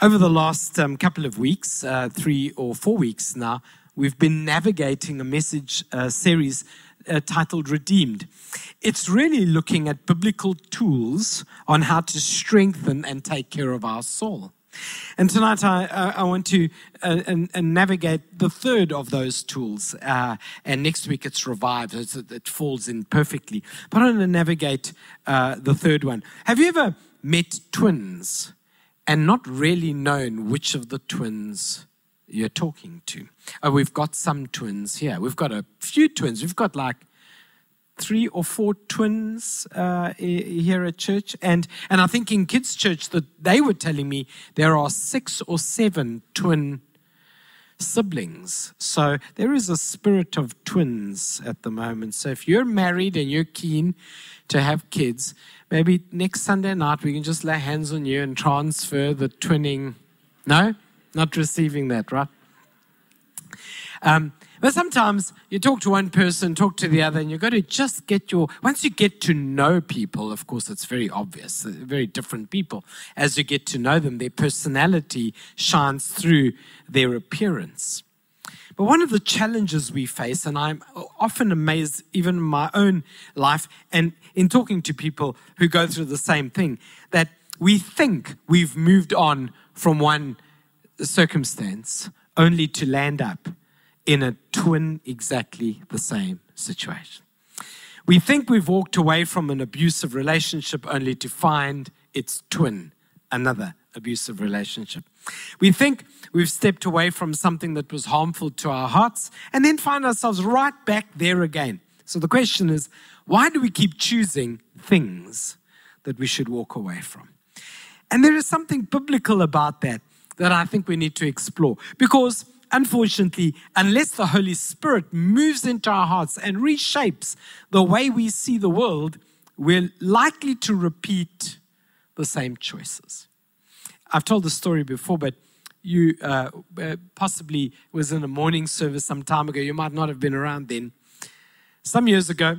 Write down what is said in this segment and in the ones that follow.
Over the last um, couple of weeks, uh, three or four weeks now, we've been navigating a message uh, series uh, titled Redeemed. It's really looking at biblical tools on how to strengthen and take care of our soul. And tonight I, I want to uh, and, and navigate the third of those tools. Uh, and next week it's revived, so it falls in perfectly. But I want to navigate uh, the third one. Have you ever met twins? And not really known which of the twins you're talking to. Oh, we've got some twins here. We've got a few twins. We've got like three or four twins uh, here at church, and and I think in kids' church that they were telling me there are six or seven twin siblings. So there is a spirit of twins at the moment. So if you're married and you're keen to have kids, maybe next Sunday night we can just lay hands on you and transfer the twinning. No? Not receiving that, right? Um, but sometimes you talk to one person, talk to the other, and you've got to just get your. Once you get to know people, of course, it's very obvious, very different people. As you get to know them, their personality shines through their appearance. But one of the challenges we face, and I'm often amazed, even in my own life, and in talking to people who go through the same thing, that we think we've moved on from one circumstance only to land up in a twin exactly the same situation. We think we've walked away from an abusive relationship only to find its twin, another abusive relationship. We think we've stepped away from something that was harmful to our hearts and then find ourselves right back there again. So the question is why do we keep choosing things that we should walk away from? And there is something biblical about that that I think we need to explore because unfortunately, unless the Holy Spirit moves into our hearts and reshapes the way we see the world, we're likely to repeat the same choices. I've told the story before, but you uh, uh, possibly was in a morning service some time ago. You might not have been around then. Some years ago,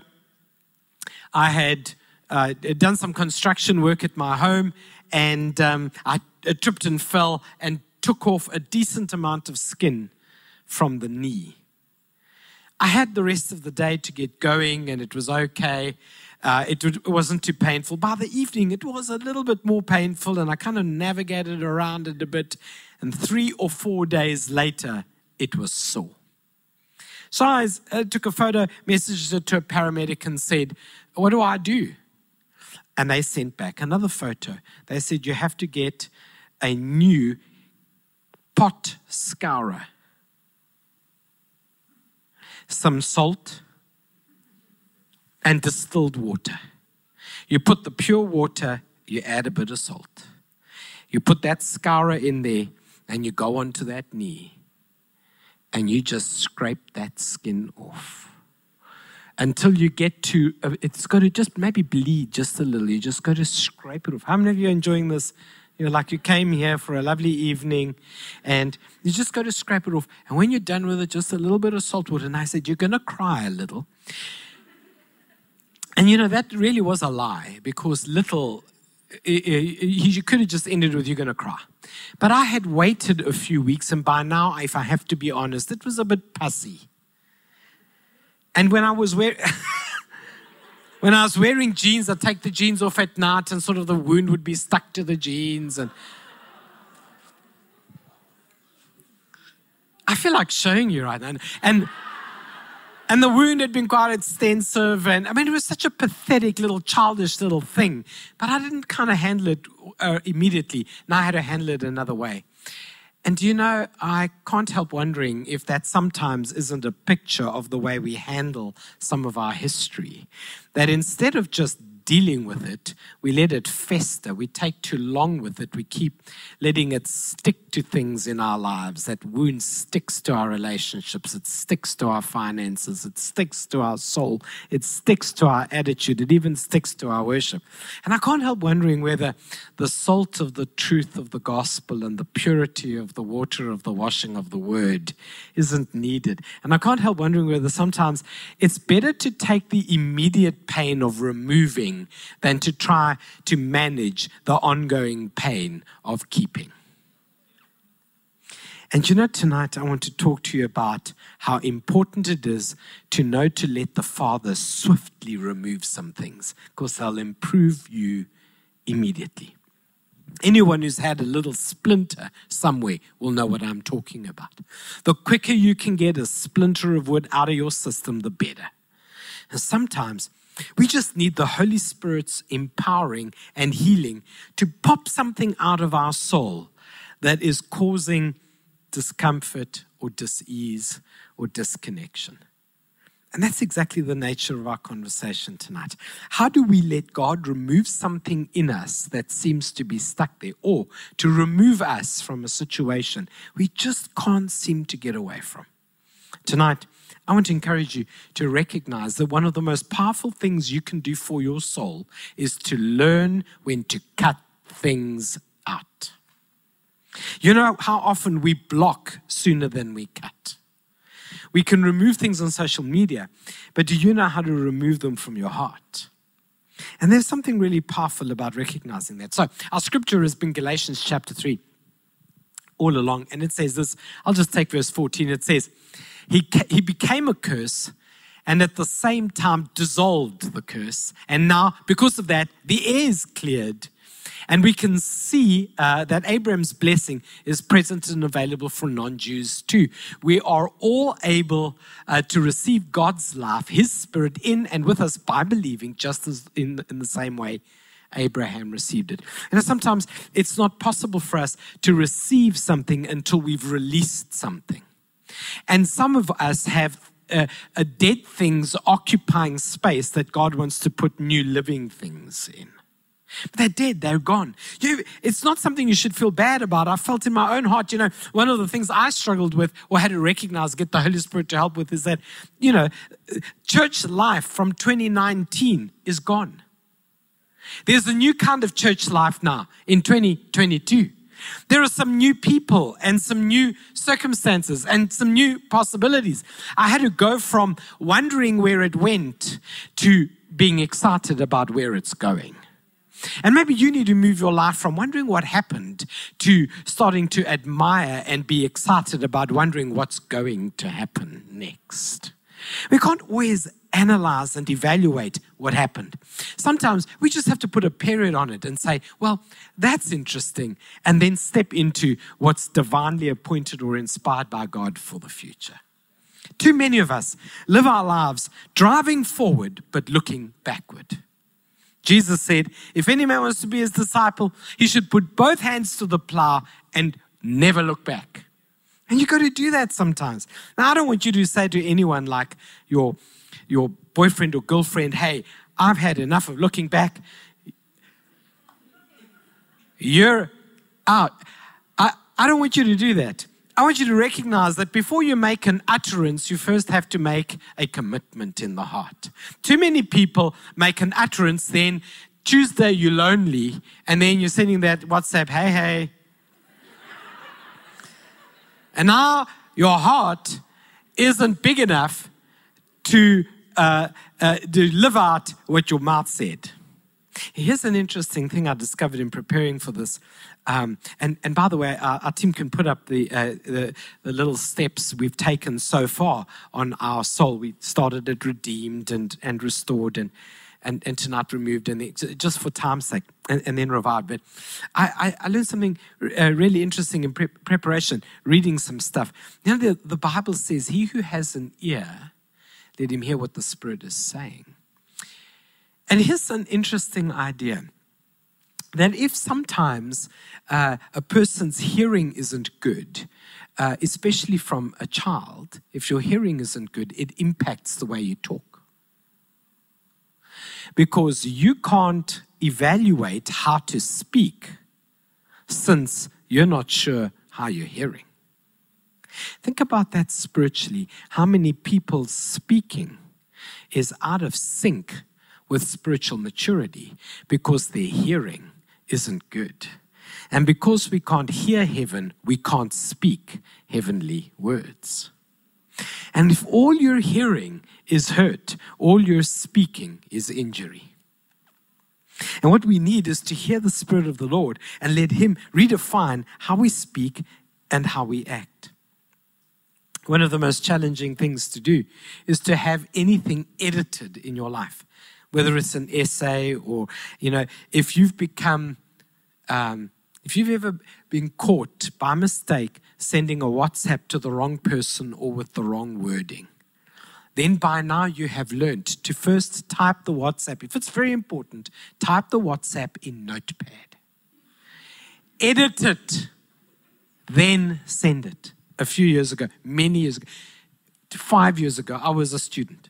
I had uh, done some construction work at my home, and um, I tripped and fell and took off a decent amount of skin from the knee. I had the rest of the day to get going, and it was okay. Uh, it, wasn't too painful. By the evening, it was a little bit more painful, and I kind of navigated around it a bit. And three or four days later, it was sore. So I uh, took a photo, messaged it to a paramedic, and said, What do I do? And they sent back another photo. They said, You have to get a new pot scourer, some salt and distilled water. You put the pure water, you add a bit of salt. You put that scourer in there, and you go onto that knee, and you just scrape that skin off until you get to uh, it's got to just maybe bleed just a little. You just got to scrape it off. How many of you are enjoying this? You know, like you came here for a lovely evening and you just got to scrape it off. And when you're done with it, just a little bit of salt water. And I said, You're going to cry a little. And you know, that really was a lie because little, you could have just ended with, you're going to cry. But I had waited a few weeks, and by now, if I have to be honest, it was a bit pussy. And when I was wearing. when I was wearing jeans, I'd take the jeans off at night and sort of the wound would be stuck to the jeans. And I feel like showing you right now. And and the wound had been quite extensive. And I mean, it was such a pathetic little childish little thing. But I didn't kind of handle it uh, immediately. Now I had to handle it another way. And do you know, I can't help wondering if that sometimes isn't a picture of the way we handle some of our history. That instead of just dealing with it. We let it fester. We take too long with it. We keep letting it stick to things in our lives. That wound sticks to our relationships. It sticks to our finances. It sticks to our soul. It sticks to our attitude. It even sticks to our worship. And I can't help wondering whether the salt of the truth of the gospel and the purity of the water of the washing of the word isn't needed. And I can't help wondering whether sometimes it's better to take the immediate pain of removing than to try to manage the ongoing pain of keeping. And you know, tonight I want to talk to you about how important it is to know to let the Father swiftly remove some things because they'll improve you immediately. Anyone who's had a little splinter somewhere will know what I'm talking about. The quicker you can get a splinter of wood out of your system, the better. And sometimes we just need the Holy Spirit's empowering and healing to pop something out of our soul that is causing discomfort or dis-ease or disconnection. And that's exactly the nature of our conversation tonight. How do we let God remove something in us that seems to be stuck there, or to remove us from a situation we just can't seem to get away from? Tonight, I want to encourage you to recognize that one of the most powerful things you can do for your soul is to learn when to cut things out. You know how often we block sooner than we cut. We can remove things on social media, but do you know how to remove them from your heart? And there's something really powerful about recognizing that. So, our scripture has been Galatians chapter 3 all along, and it says this. I'll just take verse 14. It says, He, he became a curse and at the same time dissolved the curse. And now, because of that, the air is cleared and we can see uh, that Abraham's blessing is present and available for non Jews too. We are all able uh, to receive God's life, His Spirit in and with us by believing, just as in, in the same way Abraham received it. And sometimes it's not possible for us to receive something until we've released something. And some of us have uh, dead things occupying space that God wants to put new living things in. But they're dead, they're gone. You, it's not something you should feel bad about. I felt in my own heart, you know, one of the things I struggled with or had to recognize, get the Holy Spirit to help with, is that, you know, church life from 2019 is gone. There's a new kind of church life now in 2022. There are some new people and some new circumstances and some new possibilities. I had to go from wondering where it went to being excited about where it's going. And maybe you need to move your life from wondering what happened to starting to admire and be excited about wondering what's going to happen next. We can't always analyze and evaluate what happened. Sometimes we just have to put a period on it and say, well, that's interesting, and then step into what's divinely appointed or inspired by God for the future. Too many of us live our lives driving forward but looking backward. Jesus said, If any man wants to be his disciple, he should put both hands to the plow and never look back. And you got to do that sometimes. Now, I don't want you to say to anyone like your, your boyfriend or girlfriend, Hey, I've had enough of looking back. You're out. I, I don't want you to do that. I want you to recognize that before you make an utterance, you first have to make a commitment in the heart. Too many people make an utterance, then Tuesday you're lonely, and then you're sending that WhatsApp, hey, hey. and now your heart isn't big enough to, uh, uh, live out what your mouth said. Here's an interesting thing I discovered in preparing for this. Um, and, and by the way, our, our team can put up the, uh, the, the, little steps we've taken so far on our soul. We started it redeemed and, and restored and, and, and tonight removed, and the, just for time's sake, and, and then revived. But I, I, I learned something uh, really interesting in pre- preparation, reading some stuff. You know, the, the Bible says, He who has an ear, let him hear what the Spirit is saying. And here's an interesting idea that if sometimes uh, a person's hearing isn't good, uh, especially from a child, if your hearing isn't good, it impacts the way you talk. Because you can't evaluate how to speak since you're not sure how you're hearing. Think about that spiritually. How many people speaking is out of sync with spiritual maturity because their hearing isn't good. And because we can't hear heaven, we can't speak heavenly words. And if all you're hearing is hurt, all you're speaking is injury. And what we need is to hear the Spirit of the Lord and let Him redefine how we speak and how we act. One of the most challenging things to do is to have anything edited in your life, whether it's an essay or, you know, if you've become, um, if you've ever been caught by mistake sending a WhatsApp to the wrong person or with the wrong wording, then by now you have learned to first type the WhatsApp. If it's very important, type the WhatsApp in Notepad. Edit it, then send it. A few years ago, many years ago, five years ago, I was a student.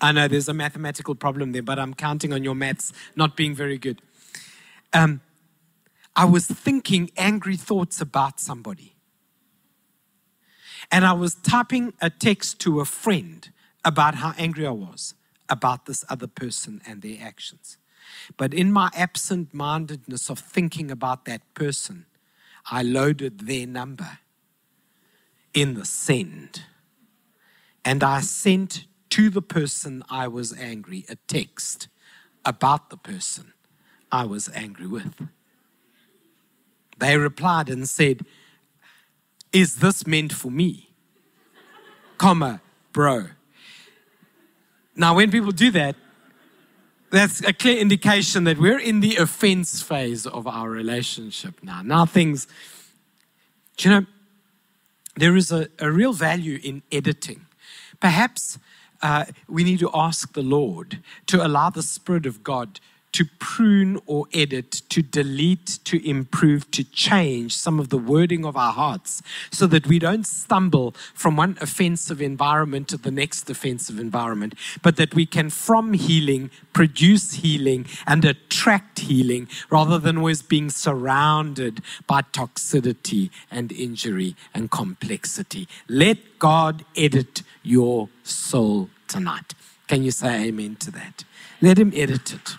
I know there's a mathematical problem there, but I'm counting on your maths not being very good. Um, I was thinking angry thoughts about somebody. And I was typing a text to a friend about how angry I was about this other person and their actions. But in my absent mindedness of thinking about that person, I loaded their number in the send. And I sent to the person I was angry a text about the person I was angry with. They replied and said, Is this meant for me? Comma, bro. Now, when people do that, that's a clear indication that we're in the offense phase of our relationship now. Now, things, you know, there is a, a real value in editing. Perhaps uh, we need to ask the Lord to allow the Spirit of God to prune or edit, to delete, to improve, to change some of the wording of our hearts so that we don't stumble from one offensive environment to the next offensive environment, but that we can, from healing, produce healing and attract healing rather than always being surrounded by toxicity and injury and complexity. Let God edit your soul tonight. Can you say amen to that? Let Him edit it.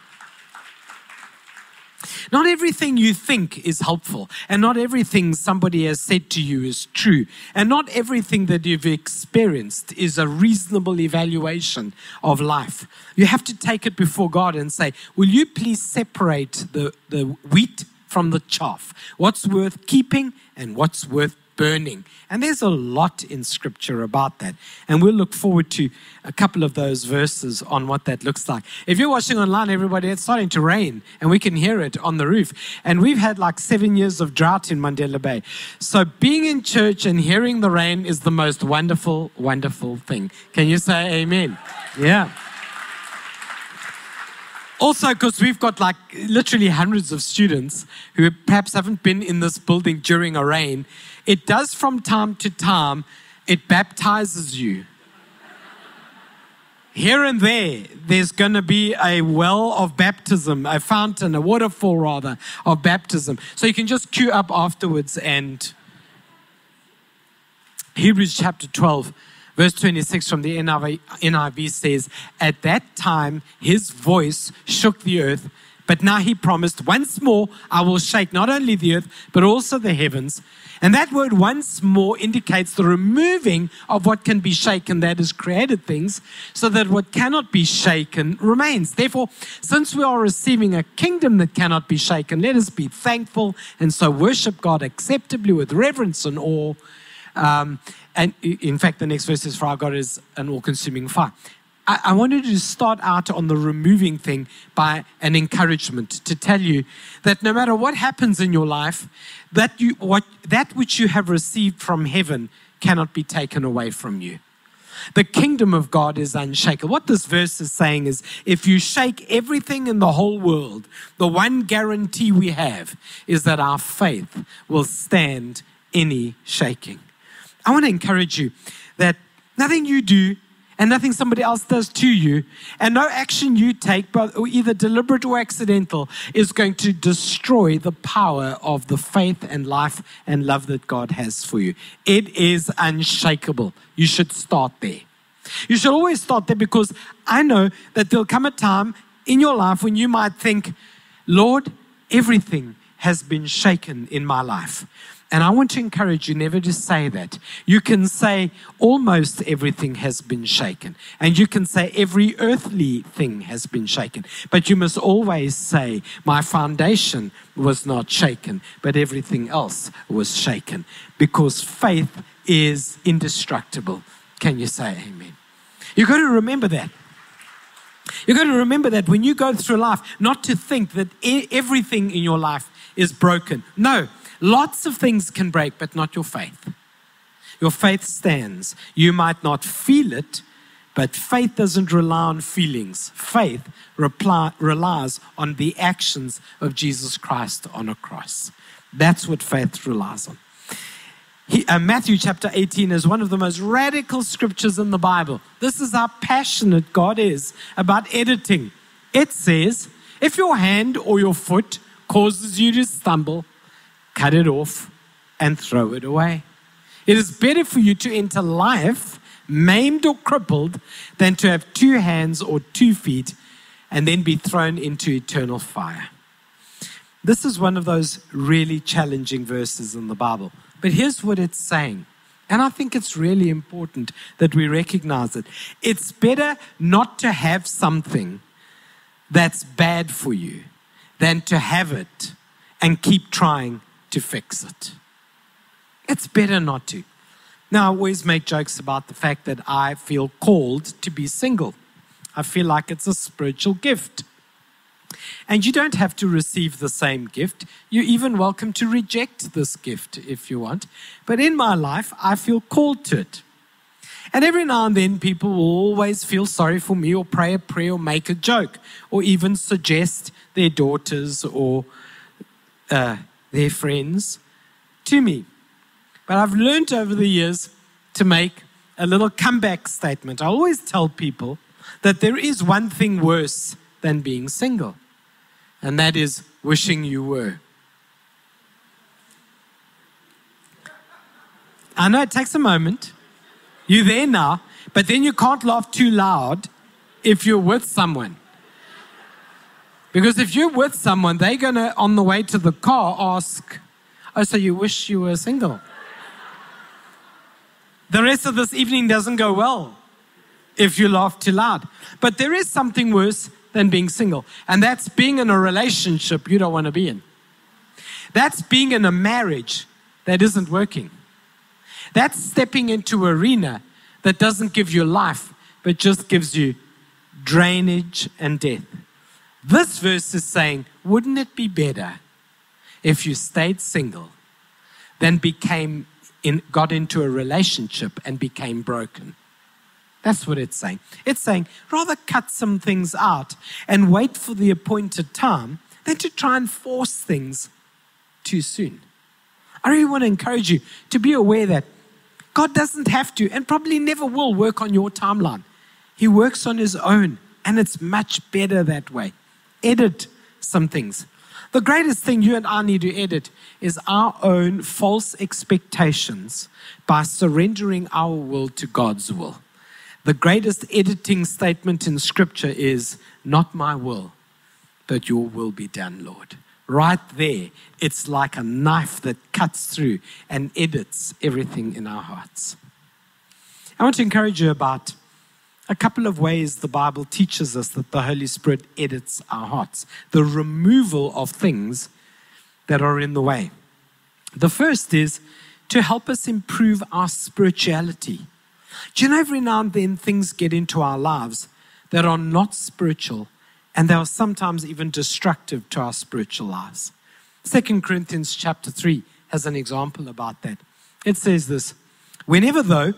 Not everything you think is helpful, and not everything somebody has said to you is true, and not everything that you've experienced is a reasonable evaluation of life. You have to take it before God and say, Will you please separate the, the wheat from the chaff? What's worth keeping and what's worth burning. And there's a lot in scripture about that. And we'll look forward to a couple of those verses on what that looks like. If you're watching online, everybody, it's starting to rain and we can hear it on the roof. And we've had like seven years of drought in Mandela Bay. So being in church and hearing the rain is the most wonderful, wonderful thing. Can you say amen? Yeah. Also, because we've got like literally hundreds of students who perhaps haven't been in this building during a rain, it does from time to time, it baptizes you. Here and there, there's going to be a well of baptism, a fountain, a waterfall rather, of baptism. So you can just queue up afterwards and Hebrews chapter 12 Verse 26 from the NIV, NIV says, At that time his voice shook the earth, but now he promised, Once more I will shake not only the earth, but also the heavens. And that word once more indicates the removing of what can be shaken, that is, created things, so that what cannot be shaken remains. Therefore, since we are receiving a kingdom that cannot be shaken, let us be thankful and so worship God acceptably with reverence and awe. Um, and in fact, the next verse is, For our God is an all consuming fire. I, I wanted to start out on the removing thing by an encouragement to tell you that no matter what happens in your life, that, you, what, that which you have received from heaven cannot be taken away from you. The kingdom of God is unshakable. What this verse is saying is if you shake everything in the whole world, the one guarantee we have is that our faith will stand any shaking. I want to encourage you that nothing you do and nothing somebody else does to you, and no action you take, either deliberate or accidental, is going to destroy the power of the faith and life and love that God has for you. It is unshakable. You should start there. You should always start there because I know that there'll come a time in your life when you might think, Lord, everything has been shaken in my life. And I want to encourage you never to say that. You can say almost everything has been shaken. And you can say every earthly thing has been shaken. But you must always say, My foundation was not shaken, but everything else was shaken. Because faith is indestructible. Can you say amen? You've got to remember that. You've got to remember that when you go through life, not to think that everything in your life is broken. No, Lots of things can break, but not your faith. Your faith stands. You might not feel it, but faith doesn't rely on feelings. Faith reply, relies on the actions of Jesus Christ on a cross. That's what faith relies on. He, uh, Matthew chapter 18 is one of the most radical scriptures in the Bible. This is how passionate God is about editing. It says, if your hand or your foot causes you to stumble, cut it off, and throw it away. It is better for you to enter life maimed or crippled than to have two hands or two feet and then be thrown into eternal fire. This is one of those really challenging verses in the Bible. But here's what it's saying. And I think it's really important that we recognize it. It's better not to have something that's bad for you than to have it and keep trying to fix it. It's better not to. Now, I always make jokes about the fact that I feel called to be single. I feel like it's a spiritual gift. And you don't have to receive the same gift. You're even welcome to reject this gift if you want. But in my life, I feel called to it. And every now and then, people will always feel sorry for me or pray a prayer or make a joke or even suggest their daughters or uh, their friends to me. But I've learned over the years to make a little comeback statement. I always tell people that there is one thing worse than being single, and that is wishing you were. I know it takes a moment. You're there now, but then you can't laugh too loud if you're with someone. Because if you're with someone, they're going to, on the way to the car, ask, Oh, so you wish you were single? the rest of this evening doesn't go well if you laugh too loud. But there is something worse than being single, and that's being in a relationship you don't want to be in. That's being in a marriage that isn't working. That's stepping into an arena that doesn't give you life, but just gives you drainage and death. This verse is saying, wouldn't it be better if you stayed single than became in, got into a relationship and became broken? That's what it's saying. It's saying rather cut some things out and wait for the appointed time than to try and force things too soon. I really want to encourage you to be aware that God doesn't have to and probably never will work on your timeline. He works on His own, and it's much better that way edit some things. The greatest thing you and I need to edit is our own false expectations by surrendering our will to God's will. The greatest editing statement in Scripture is, Not my will, but your will be done, Lord. Right there, it's like a knife that cuts through and edits everything in our hearts. I want to encourage you about a couple of ways the Bible teaches us that the Holy Spirit edits our hearts, the removal of things that are in the way. The first is to help us improve our spirituality. Do you know every now and then things get into our lives that are not spiritual and they are sometimes even destructive to our spiritual lives? Second Corinthians chapter 3 has an example about that. It says this Whenever, though,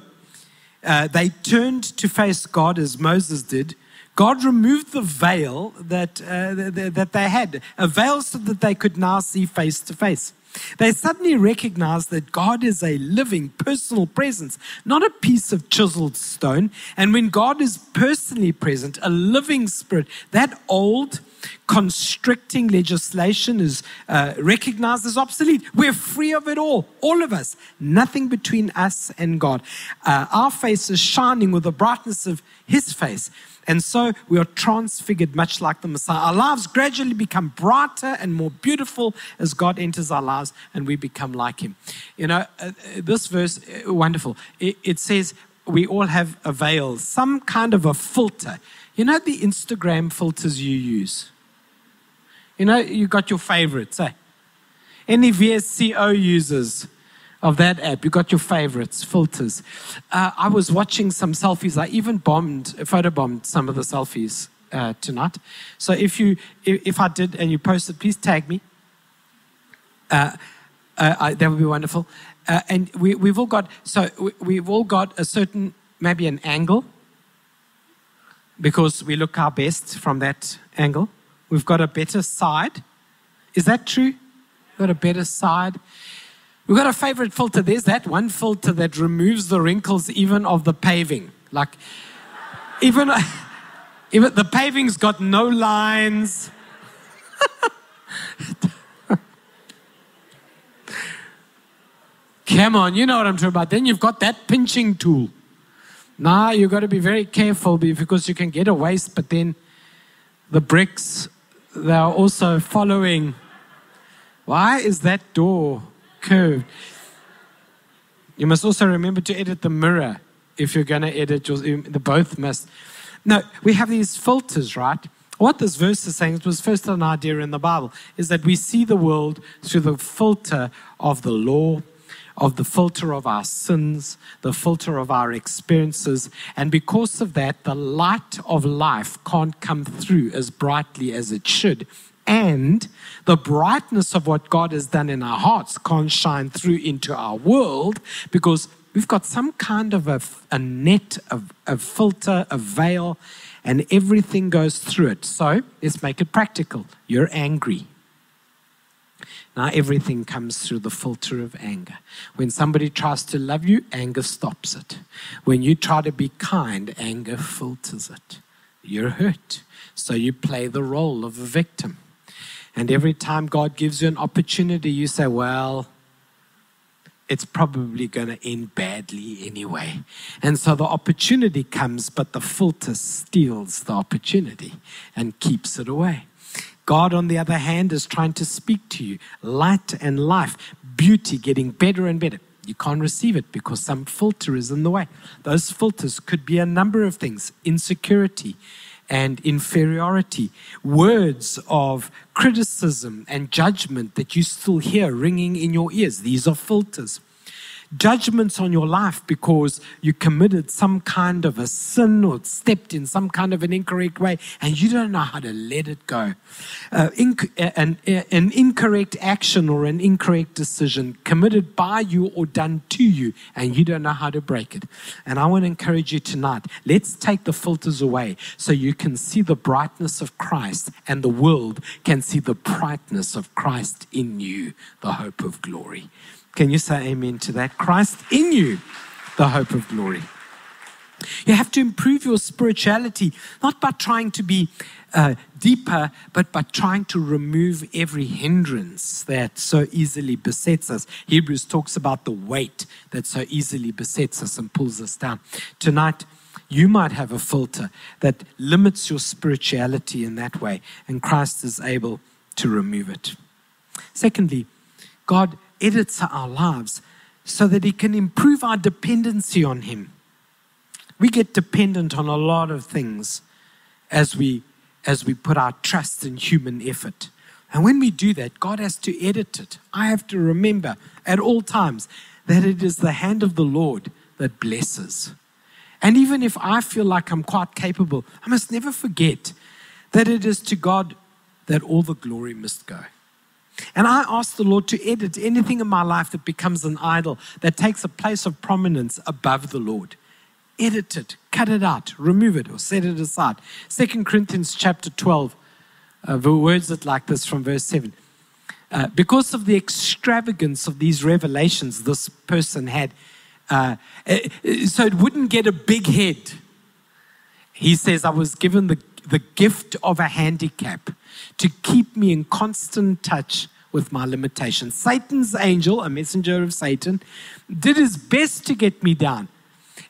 uh, they turned to face God as Moses did, God removed the veil that, uh, that they had, a veil so that they could now see face to face. They suddenly recognized that God is a living, personal presence, not a piece of chiseled stone. And when God is personally present, a living spirit, that old Constricting legislation is uh, recognized as obsolete. We're free of it all, all of us. Nothing between us and God. Uh, our face is shining with the brightness of His face. And so we are transfigured much like the Messiah. Our lives gradually become brighter and more beautiful as God enters our lives and we become like Him. You know, uh, this verse, uh, wonderful. It, it says, we all have a veil, some kind of a filter. You know the Instagram filters you use? You know, you got your favorites, eh? Any VSCO users of that app, you got your favorites, filters. Uh, I was watching some selfies. I even bombed, photobombed some of the selfies uh, tonight. So if you, if, if, I did and you posted, please tag me. Uh, uh I, that would be wonderful. Uh, and we, we've all got, so we, we've all got a certain, maybe an angle, because we look our best from that angle. We've got a better side. Is that true? We've got a better side. We've got a favorite filter. There's that one filter that removes the wrinkles even of the paving. Like, even, even the paving's got no lines. Come on, you know what I'm talking about. Then you've got that pinching tool. Now you've got to be very careful because you can get a waist, but then the bricks, they are also following. Why is that door curved? You must also remember to edit the mirror if you're going to edit your, the both must. No, we have these filters, right? What this verse is saying, it was first an idea in the Bible, is that we see the world through the filter of the law of the filter of our sins, the filter of our experiences. And because of that, the light of life can't come through as brightly as it should. And the brightness of what God has done in our hearts can't shine through into our world because we've got some kind of a, a net, a, a filter, a veil, and everything goes through it. So let's make it practical. You're angry. Now everything comes through the filter of anger. When somebody tries to love you, anger stops it. When you try to be kind, anger filters it. You're hurt. So you play the role of a victim. And every time God gives you an opportunity, you say, Well, it's probably going to end badly anyway. And so the opportunity comes, but the filter steals the opportunity and keeps it away. God, on the other hand, is trying to speak to you light and life, beauty getting better and better. You can't receive it because some filter is in the way. Those filters could be a number of things insecurity and inferiority, words of criticism and judgment that you still hear ringing in your ears. These are filters judgments on your life because you committed some kind of a sin or stepped in some kind of an incorrect way and you don't know how to let it go. Uh, inc- an, an incorrect action or an incorrect decision committed by you or done to you and you don't know how to break it. And I want to encourage you tonight let's take the filters away so you can see the brightness of Christ and the world can see the brightness of Christ in you, the hope of glory. Can you say amen to that? Christ in you, the hope of glory. You have to improve your spirituality, not by trying to be uh, deeper, but by trying to remove every hindrance that so easily besets us. Hebrews talks about the weight that so easily besets us and pulls us down. Tonight, you might have a filter that limits your spirituality in that way, and Christ is able to remove it. Secondly, God edits our lives so that He can improve our dependency on Him. We get dependent on a lot of things as we, as we put our trust in human effort. And when we do that, God has to edit it. I have to remember at all times that it is the hand of the Lord that blesses. And even if I feel like I'm quite capable, I must never forget that it is to God that all the glory must go. And I ask the Lord to edit anything in my life that becomes an idol, that takes a place of prominence above the Lord. Edit it, cut it out, remove it, or set it aside. Second Corinthians chapter 12 uh, words it like this from verse 7. Uh, because of the extravagance of these revelations this person had, uh, uh so it wouldn't get a big head. He says, I was given the the gift of a handicap to keep me in constant touch with my limitations. Satan's angel, a messenger of Satan, did his best to get me down.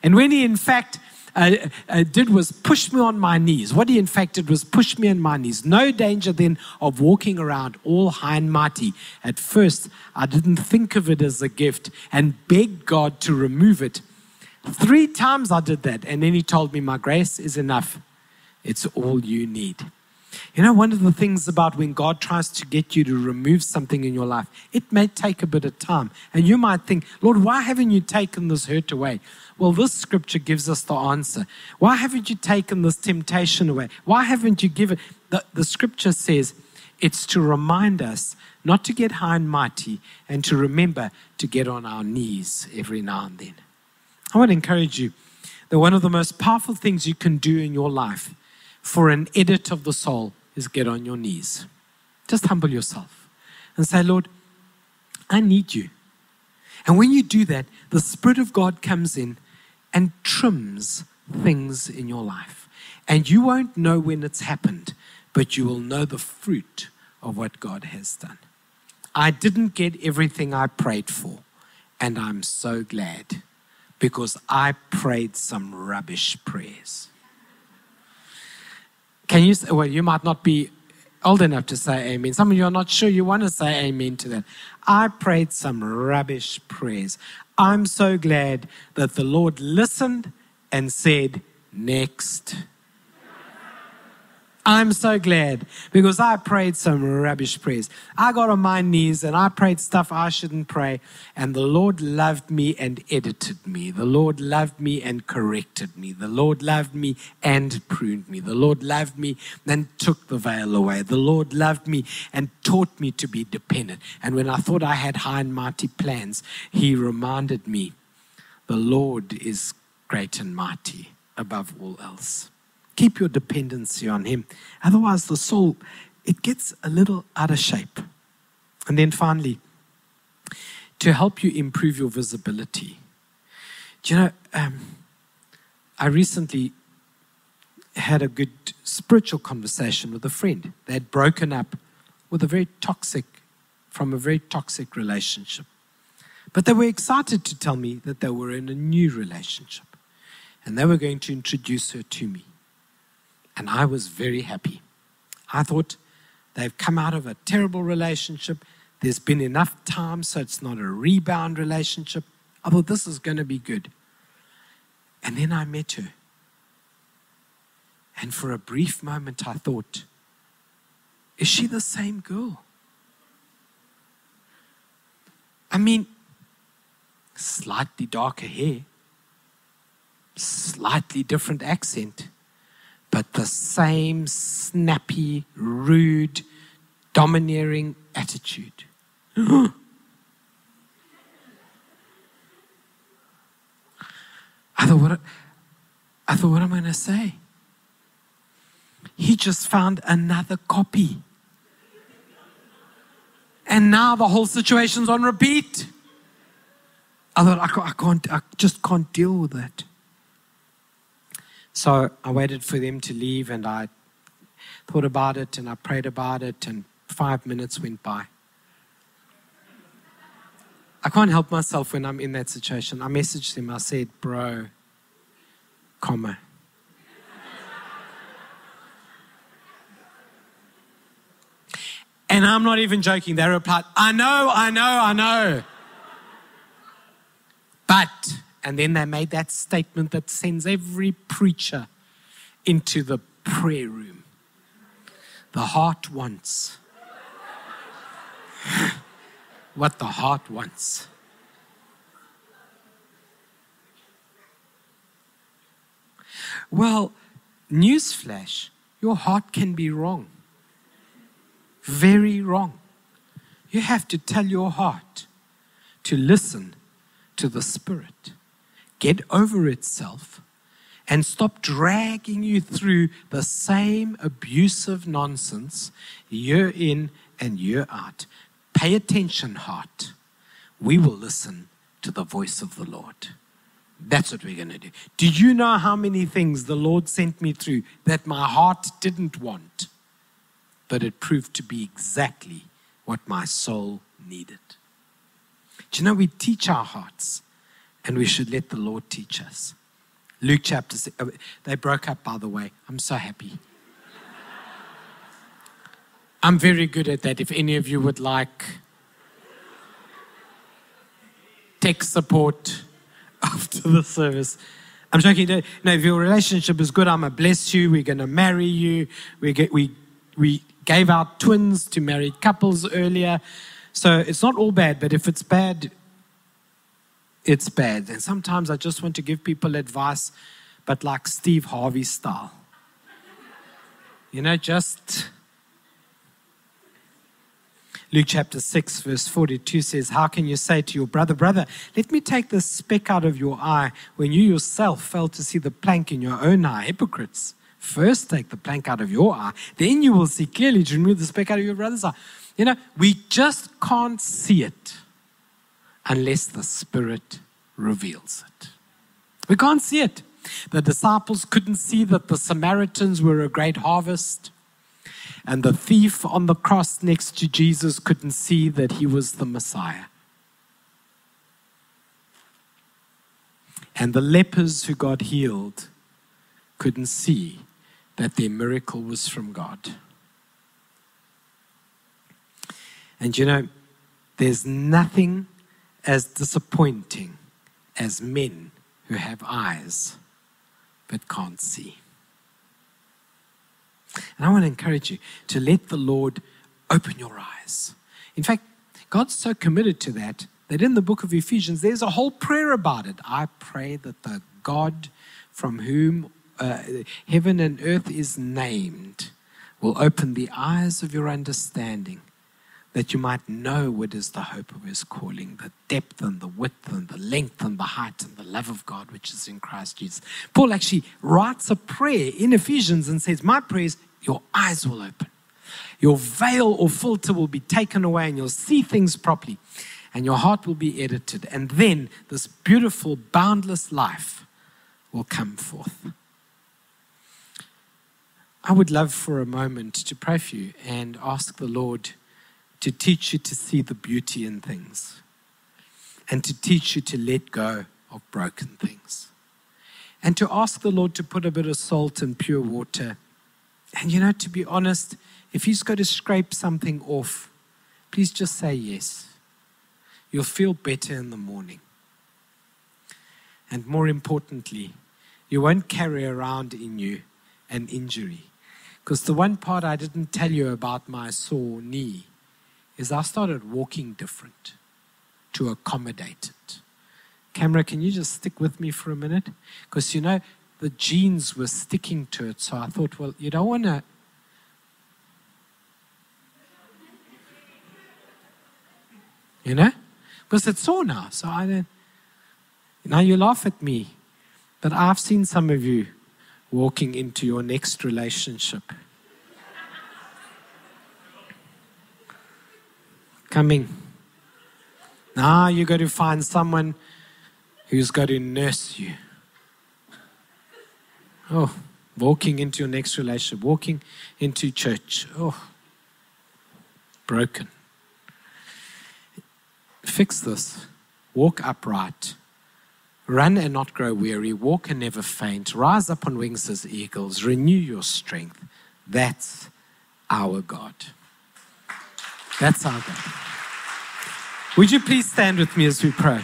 And when he, in fact, uh, uh, did was push me on my knees. What he in fact did was push me on my knees. No danger then of walking around all high and mighty. At first, I didn't think of it as a gift and begged God to remove it. Three times I did that, and then he told me, My grace is enough. It's all you need. You know, one of the things about when God tries to get you to remove something in your life, it may take a bit of time. And you might think, Lord, why haven't you taken this hurt away? Well, this scripture gives us the answer. Why haven't you taken this temptation away? Why haven't you given? The, the scripture says it's to remind us not to get high and mighty and to remember to get on our knees every now and then. I want to encourage you that one of the most powerful things you can do in your life for an edit of the soul is get on your knees. Just humble yourself and say, Lord, I need you. And when you do that, the Spirit of God comes in and trims things in your life. And you won't know when it's happened, but you will know the fruit of what God has done. I didn't get everything I prayed for, and I'm so glad because I prayed some rubbish prayers. Can you well, you might not be old enough to say amen. Some of you are not sure you want to say amen to that. I prayed some rubbish prayers. I'm so glad that the Lord listened and said, next. I'm so glad because I prayed some rubbish prayers. I got on my knees and I prayed stuff I shouldn't pray, and the Lord loved me and edited me. The Lord loved me and corrected me. The Lord loved me and pruned me. The Lord loved me and took the veil away. The Lord loved me and taught me to be dependent. And when I thought I had high and mighty plans, He reminded me the Lord is great and mighty above all else. Keep your dependency on Him. Otherwise, the soul, it gets a little out of shape. And then finally, to help you improve your visibility. Do you know, um, I recently had a good spiritual conversation with a friend. They had broken up with a very toxic, from a very toxic relationship. But they were excited to tell me that they were in a new relationship and they were going to introduce her to me. And I was very happy. I thought they've come out of a terrible relationship. There's been enough time so it's not a rebound relationship. I thought this is going to be good. And then I met her. And for a brief moment, I thought, is she the same girl? I mean, slightly darker hair, slightly different accent but the same snappy, rude, domineering attitude. I thought, what, I thought, what am I going to say? He just found another copy. And now the whole situation's on repeat. I thought, I can't, I, can't, I just can't deal with that. So I waited for them to leave and I thought about it and I prayed about it, and five minutes went by. I can't help myself when I'm in that situation. I messaged him, I said, Bro, comma. And I'm not even joking. They replied, I know, I know, I know. But and then they made that statement that sends every preacher into the prayer room. The heart wants what the heart wants. Well, newsflash, your heart can be wrong. Very wrong. You have to tell your heart to listen to the Spirit get over itself and stop dragging you through the same abusive nonsense year in and year out. Pay attention, heart. We will listen to the voice of the Lord. That's what we're going to do. Do you know how many things the Lord sent me through that my heart didn't want, but it proved to be exactly what my soul needed? Do you know we teach our hearts and we should let the Lord teach us? Luke chapter 6, uh, they broke up, by the way. I'm so happy. I'm very good at that. If any of you would like tech support after the service, I'm joking. No, if your relationship is good, I'm gonna bless you. We're gonna marry you. We get we we gave out twins to married couples earlier, so it's not all bad. But if it's bad, it's bad. And sometimes I just want to give people advice, but like Steve Harvey style. You know, just. Luke chapter 6, verse 42 says, How can you say to your brother, Brother, let me take the speck out of your eye when you yourself fail to see the plank in your own eye? Hypocrites. First take the plank out of your eye, then you will see clearly to remove the speck out of your brother's eye. You know, we just can't see it unless the Spirit reveals it. We can't see it. The disciples couldn't see that the Samaritans were a great harvest. And the thief on the cross next to Jesus couldn't see that he was the Messiah. And the lepers who got healed couldn't see that their miracle was from God. And you know, there's nothing as disappointing as men who have eyes but can't see. And I want to encourage you to let the Lord open your eyes. In fact, God's so committed to that that in the book of Ephesians, there's a whole prayer about it. I pray that the God from whom uh, heaven and earth is named will open the eyes of your understanding that you might know what is the hope of his calling, the depth and the width and the length and the height and the love of God which is in Christ Jesus. Paul actually writes a prayer in Ephesians and says, My prayer is your eyes will open. Your veil or filter will be taken away and you'll see things properly and your heart will be edited. And then this beautiful, boundless life will come forth. I would love for a moment to pray for you and ask the Lord to teach you to see the beauty in things and to teach you to let go of broken things and to ask the Lord to put a bit of salt and pure water. And you know, to be honest, if He's got to scrape something off, please just say yes. You'll feel better in the morning. And more importantly, you won't carry around in you an injury. Because the one part I didn't tell you about my sore knee is I started walking different to accommodate it. Camera, can you just stick with me for a minute? Because you know, the jeans were sticking to it. So I thought, well, you don't want to. You know? Because it's sore now. So I don't. Now you laugh at me. But I've seen some of you walking into your next relationship coming. Now you got to find someone who's got to nurse you. Oh, walking into your next relationship, walking into church. Oh, broken. Fix this. Walk upright. Run and not grow weary. Walk and never faint. Rise up on wings as eagles. Renew your strength. That's our God. That's our God. Would you please stand with me as we pray?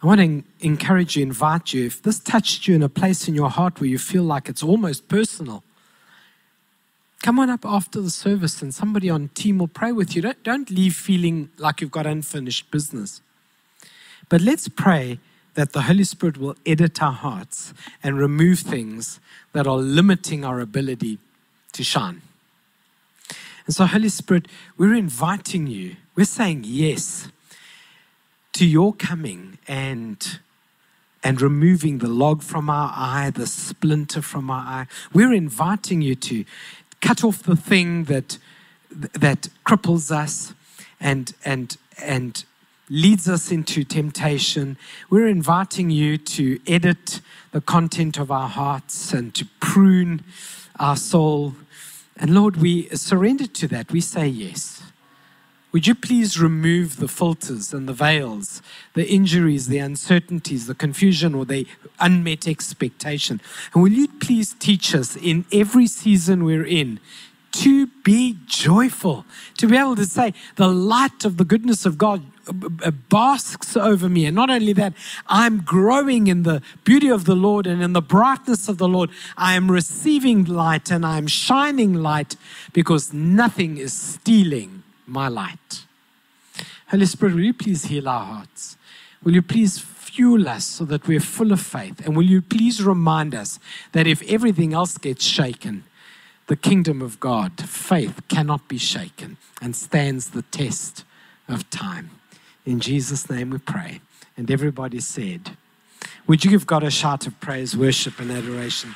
I want to encourage you, invite you, if this touched you in a place in your heart where you feel like it's almost personal, come on up after the service and somebody on team will pray with you. Don't, don't leave feeling like you've got unfinished business. But let's pray that the Holy Spirit will edit our hearts and remove things that are limiting our ability to shine. And so, Holy Spirit, we're inviting you, we're saying yes to your coming and and removing the log from our eye, the splinter from our eye. We're inviting you to cut off the thing that that cripples us and and and leads us into temptation, we're inviting you to edit the content of our hearts and to prune our soul. And Lord, we surrender to that. We say yes. Would you please remove the filters and the veils, the injuries, the uncertainties, the confusion, or the unmet expectation? And will you please teach us in every season we're in to be joyful, to be able to say, the light of the goodness of God basks over me. And not only that, I'm growing in the beauty of the Lord and in the brightness of the Lord. I am receiving light and I'm shining light because nothing is stealing my light. Holy Spirit, will you please heal our hearts? Will you please fuel us so that we're full of faith? And will you please remind us that if everything else gets shaken, the kingdom of God, faith cannot be shaken and stands the test of time. In Jesus' name we pray. And everybody said, Would you give God a shout of praise, worship, and adoration?